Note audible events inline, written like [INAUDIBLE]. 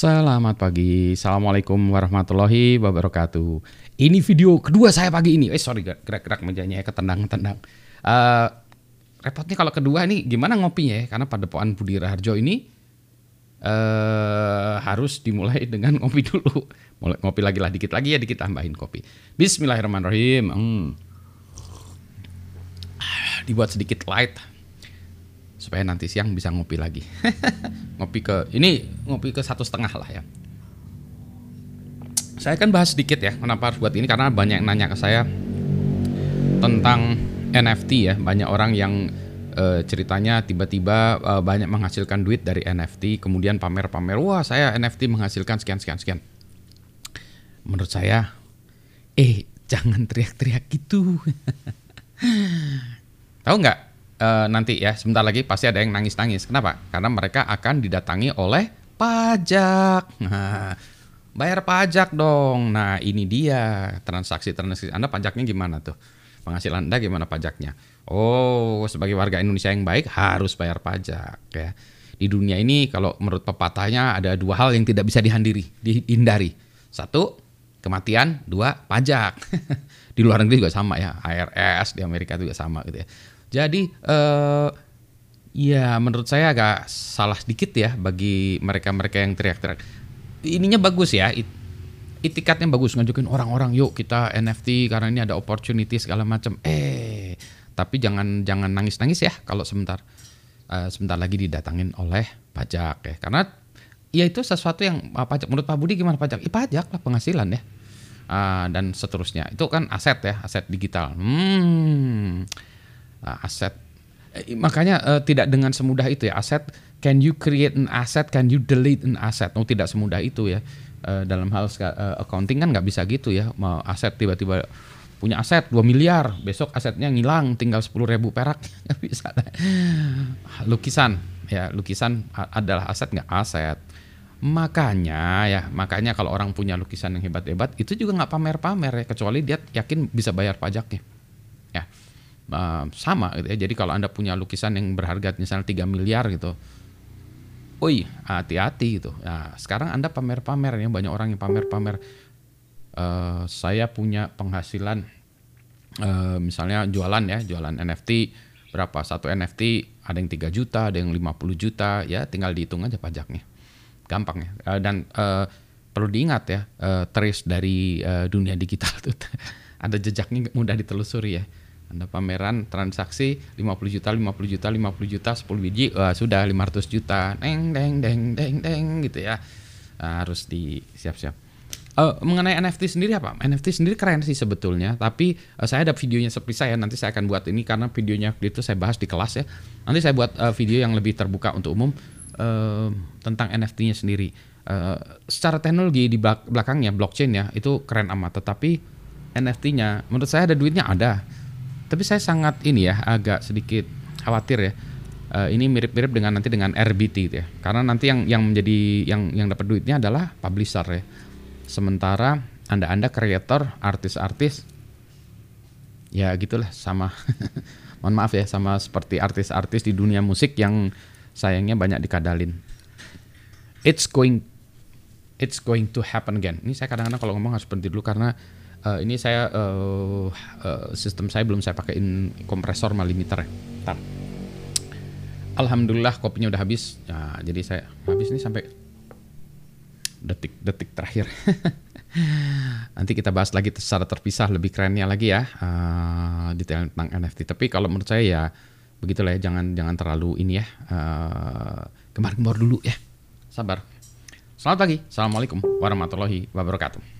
Selamat pagi, Assalamualaikum warahmatullahi wabarakatuh. Ini video kedua saya pagi ini. Eh sorry, gerak-gerak mejanya ya, ketendang-tendang. Uh, repotnya kalau kedua ini gimana ngopinya ya? Karena pada poan Budi Raharjo ini uh, harus dimulai dengan ngopi dulu. Mulai ngopi lagi lah dikit lagi ya, dikit tambahin kopi. Bismillahirrahmanirrahim. Hmm. Dibuat sedikit light supaya nanti siang bisa ngopi lagi. [LAUGHS] ngopi ke ini ngopi ke satu setengah lah ya. Saya akan bahas sedikit ya kenapa harus buat ini karena banyak yang nanya ke saya tentang NFT ya. Banyak orang yang e, ceritanya tiba-tiba e, banyak menghasilkan duit dari NFT, kemudian pamer-pamer, wah saya NFT menghasilkan sekian sekian sekian. Menurut saya, eh jangan teriak-teriak gitu. [LAUGHS] Tahu nggak uh, nanti ya sebentar lagi pasti ada yang nangis-nangis. Kenapa? Karena mereka akan didatangi oleh pajak. Nah, [LAUGHS] bayar pajak dong. Nah, ini dia transaksi-transaksi Anda pajaknya gimana tuh? Penghasilan Anda gimana pajaknya? Oh, sebagai warga Indonesia yang baik harus bayar pajak ya. Di dunia ini kalau menurut pepatahnya ada dua hal yang tidak bisa dihindari, dihindari. Satu, kematian, dua, pajak. [LAUGHS] di luar negeri juga sama ya, IRS di Amerika juga sama gitu ya. Jadi uh, ya menurut saya agak salah sedikit ya bagi mereka-mereka yang teriak-teriak. Ininya bagus ya, it, itikatnya bagus ngajukin orang-orang yuk kita NFT karena ini ada opportunity segala macam. Eh, tapi jangan jangan nangis-nangis ya kalau sebentar uh, sebentar lagi didatangin oleh pajak ya. Karena ya itu sesuatu yang uh, pajak menurut Pak Budi gimana pajak? Ya, pajak lah penghasilan ya. Uh, dan seterusnya. Itu kan aset ya, aset digital. Hmm uh, aset. Eh, makanya uh, tidak dengan semudah itu ya aset. Can you create an asset? Can you delete an asset? Oh tidak semudah itu ya. Uh, dalam hal uh, accounting kan nggak bisa gitu ya. Mau aset tiba-tiba punya aset 2 miliar, besok asetnya ngilang tinggal 10 ribu perak. [LAUGHS] bisa. Lukisan ya lukisan adalah aset nggak aset. Makanya ya, makanya kalau orang punya lukisan yang hebat-hebat itu juga nggak pamer-pamer ya, kecuali dia yakin bisa bayar pajaknya. Ya uh, sama gitu ya. Jadi kalau Anda punya lukisan yang berharga misalnya 3 miliar gitu. Oi, hati-hati gitu. Nah, sekarang Anda pamer-pamer ya, banyak orang yang pamer-pamer uh, saya punya penghasilan uh, misalnya jualan ya, jualan NFT berapa? Satu NFT ada yang 3 juta, ada yang 50 juta, ya tinggal dihitung aja pajaknya. Gampang ya. Uh, dan uh, perlu diingat ya, uh, trace dari uh, dunia digital itu [LAUGHS] ada jejaknya mudah ditelusuri ya anda pameran transaksi 50 juta, 50 juta, 50 juta, 10 biji, wah, sudah 500 juta. Deng deng deng deng deng gitu ya. Nah, harus disiap-siap. Uh, mengenai NFT sendiri apa? NFT sendiri keren sih sebetulnya, tapi uh, saya ada videonya seperti saya nanti saya akan buat ini karena videonya itu saya bahas di kelas ya. Nanti saya buat uh, video yang lebih terbuka untuk umum uh, tentang NFT-nya sendiri. Uh, secara teknologi di belakangnya blockchain ya itu keren amat, tetapi NFT-nya menurut saya ada duitnya ada tapi saya sangat ini ya agak sedikit khawatir ya. Uh, ini mirip-mirip dengan nanti dengan RBT gitu ya. Karena nanti yang yang menjadi yang yang dapat duitnya adalah publisher ya. Sementara Anda-anda kreator, artis-artis ya gitulah sama [LAUGHS] mohon maaf ya sama seperti artis-artis di dunia musik yang sayangnya banyak dikadalin. It's going it's going to happen again. Ini saya kadang-kadang kalau ngomong harus berhenti dulu karena uh, ini saya uh, uh, sistem saya belum saya pakein kompresor sama limiter ya. Alhamdulillah kopinya udah habis. Nah, jadi saya habis ini sampai detik-detik terakhir. [LAUGHS] Nanti kita bahas lagi secara terpisah lebih kerennya lagi ya uh, detail tentang NFT. Tapi kalau menurut saya ya begitulah ya jangan jangan terlalu ini ya uh, gemar-gemar dulu ya. Sabar. Selamat pagi. Assalamualaikum warahmatullahi wabarakatuh.